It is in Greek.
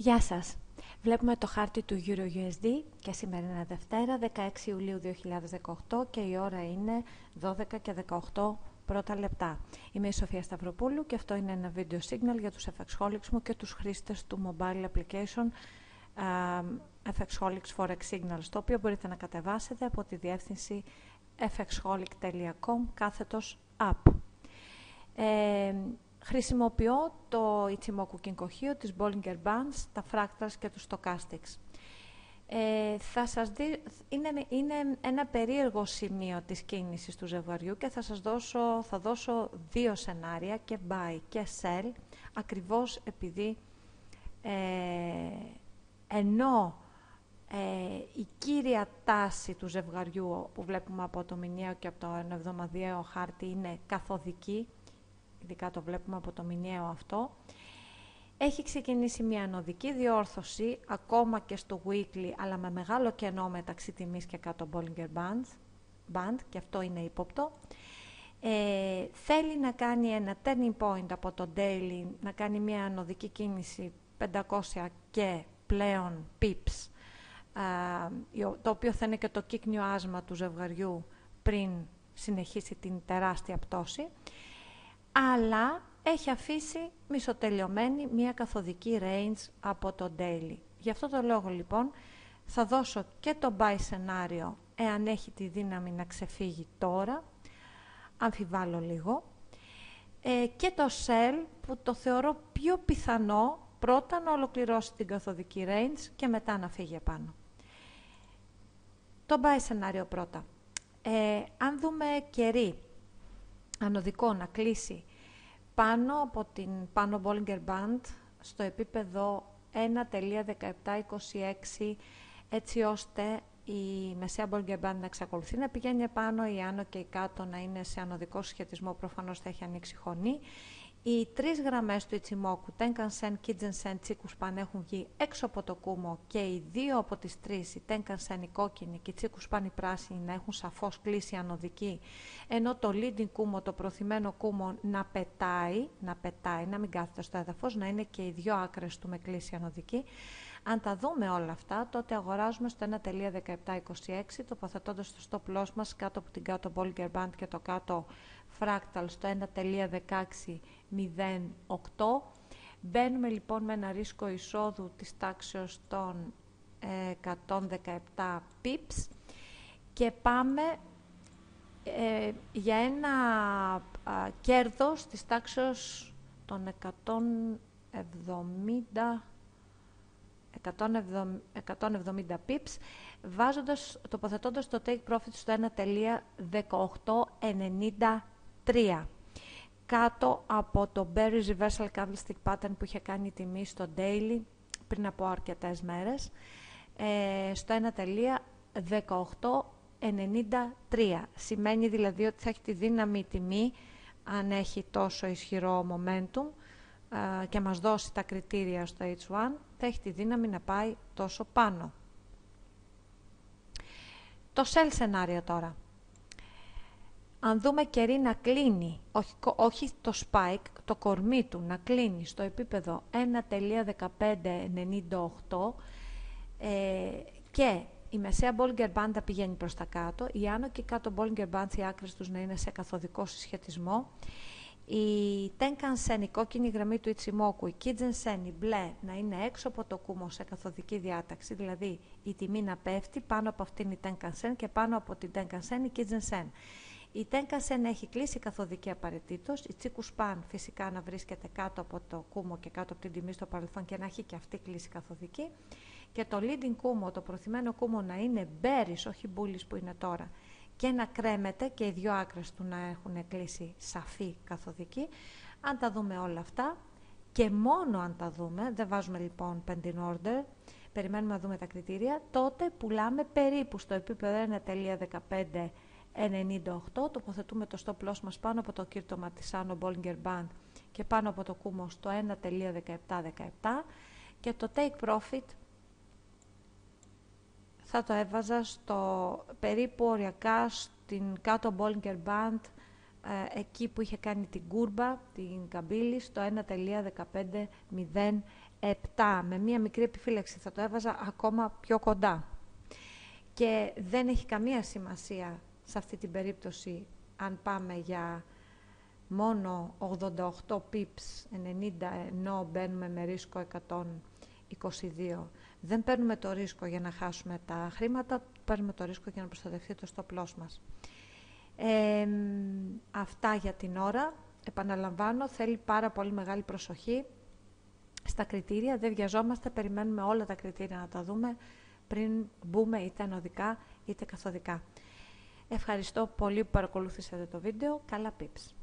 Γεια σας. Βλέπουμε το χάρτη του EuroUSD και σήμερα είναι Δευτέρα, 16 Ιουλίου 2018 και η ώρα είναι 12 και 18 πρώτα λεπτά. Είμαι η Σοφία Σταυροπούλου και αυτό είναι ένα βίντεο signal για τους FXholics μου και τους χρήστες του mobile application uh, FXholics Forex Signals, το οποίο μπορείτε να κατεβάσετε από τη διεύθυνση fxholic.com κάθετος app. Ε, Χρησιμοποιώ το Ichimoku Kinkohio, τις Bollinger Bands, τα Fractals και τους Stochastics. Ε, θα σας δει, είναι, είναι ένα περίεργο σημείο της κίνησης του ζευγαριού και θα σας δώσω, θα δώσω δύο σενάρια και buy και sell ακριβώς επειδή ε, ενώ ε, η κύρια τάση του ζευγαριού που βλέπουμε από το μηνιαίο και από το εβδομαδιαίο χάρτη είναι καθοδική ειδικά το βλέπουμε από το μηνιαίο αυτό, έχει ξεκινήσει μια ανωδική διόρθωση ακόμα και στο weekly, αλλά με μεγάλο κενό μεταξύ τιμής και κάτω Bollinger Band, band και αυτό είναι ύποπτο. Ε, θέλει να κάνει ένα turning point από το daily, να κάνει μια ανωδική κίνηση 500 και πλέον pips, το οποίο θα είναι και το κύκνιο άσμα του ζευγαριού πριν συνεχίσει την τεράστια πτώση αλλά έχει αφήσει μισοτελειωμένη μία καθοδική range από το daily. Γι' αυτό το λόγο λοιπόν θα δώσω και το buy σενάριο εάν έχει τη δύναμη να ξεφύγει τώρα, αμφιβάλλω λίγο, ε, και το sell που το θεωρώ πιο πιθανό πρώτα να ολοκληρώσει την καθοδική range και μετά να φύγει επάνω. Το buy σενάριο πρώτα. Ε, αν δούμε κερί ανωδικό να κλείσει πάνω από την πάνω Bollinger Band στο επίπεδο 1.1726 έτσι ώστε η μεσαία Bollinger Band να εξακολουθεί να πηγαίνει πάνω, η άνω και η κάτω να είναι σε ανωδικό συσχετισμό, προφανώς θα έχει ανοίξει χωνή οι τρεις γραμμές του Ιτσιμόκου, Τένκανσεν, Κίτζενσεν, Τσίκουσπαν έχουν βγει έξω από το κούμο και οι δύο από τις τρεις, η Τένκανσεν η κόκκινη και η Τσίκουσπαν η πράσινη, να έχουν σαφώς κλείσει ανωδική, ενώ το leading κούμο, το προθυμένο κούμο να πετάει, να πετάει, να μην κάθεται στο έδαφος, να είναι και οι δύο άκρες του με κλείσει ανωδική. Αν τα δούμε όλα αυτά, τότε αγοράζουμε στο 1.1726, τοποθετώντας το stop loss μας κάτω από την κάτω Bollinger Band και το κάτω Fractal στο 1.1608. Μπαίνουμε λοιπόν με ένα ρίσκο εισόδου της τάξεως των 117 pips και πάμε ε, για ένα α, κέρδος της τάξεως των 170 170 pips, βάζοντας, τοποθετώντας το take profit στο 1.1893 κάτω από το Berry Reversal Candlestick Pattern που είχε κάνει η τιμή στο daily πριν από αρκετές μέρες ε, στο 1.1893 σημαίνει δηλαδή ότι θα έχει τη δύναμη τιμή αν έχει τόσο ισχυρό momentum ε, και μας δώσει τα κριτήρια στο H1 θα έχει τη δύναμη να πάει τόσο πάνω. Το sell σενάριο τώρα. Αν δούμε κερί να κλείνει, όχι, όχι το spike, το κορμί του να κλείνει στο επίπεδο 1.1598 ε, και η μεσαία Bollinger Band πηγαίνει προς τα κάτω, η άνω και κάτω Bollinger Band οι άκρες τους να είναι σε καθοδικό συσχετισμό, η Tenkan-sen, η κόκκινη γραμμή του Ιτσιμόκου, η Kidzen-sen, η μπλε, να είναι έξω από το κούμο σε καθοδική διάταξη, δηλαδή η τιμή να πέφτει πάνω από αυτήν η Tenkan-sen και πάνω από την Tenkan-sen η Kidzen-sen. Η Tenkan-sen έχει κλείσει καθοδική απαραίτητος, η Τσίκου Σπαν φυσικά να βρίσκεται κάτω από το κούμο και κάτω από την τιμή στο παρελθόν και να έχει και αυτή κλείσει καθοδική. Και το leading κούμο, το προθυμένο κούμο να είναι bearish, όχι bullish που είναι τώρα, και να κρέμεται και οι δύο άκρες του να έχουν κλείσει σαφή καθοδική. Αν τα δούμε όλα αυτά και μόνο αν τα δούμε, δεν βάζουμε λοιπόν pending order, περιμένουμε να δούμε τα κριτήρια, τότε πουλάμε περίπου στο επίπεδο 1.1598, τοποθετούμε το stop loss μας πάνω από το κύρτωμα της Άνω Bollinger Band και πάνω από το κούμο στο 1.1717 και το take profit θα το έβαζα στο περίπου οριακά στην κάτω Bollinger Band ε, εκεί που είχε κάνει την κούρμπα, την καμπύλη, στο 1.1509. 7 με μία μικρή επιφύλαξη θα το έβαζα ακόμα πιο κοντά. Και δεν έχει καμία σημασία σε αυτή την περίπτωση αν πάμε για μόνο 88 pips 90 ενώ μπαίνουμε με ρίσκο 122. Δεν παίρνουμε το ρίσκο για να χάσουμε τα χρήματα, παίρνουμε το ρίσκο για να προστατευτεί το stop loss μας. αυτά για την ώρα. Επαναλαμβάνω, θέλει πάρα πολύ μεγάλη προσοχή στα κριτήρια. Δεν βιαζόμαστε, περιμένουμε όλα τα κριτήρια να τα δούμε πριν μπούμε είτε ανωδικά είτε καθοδικά. Ευχαριστώ πολύ που παρακολουθήσατε το βίντεο. Καλά pips!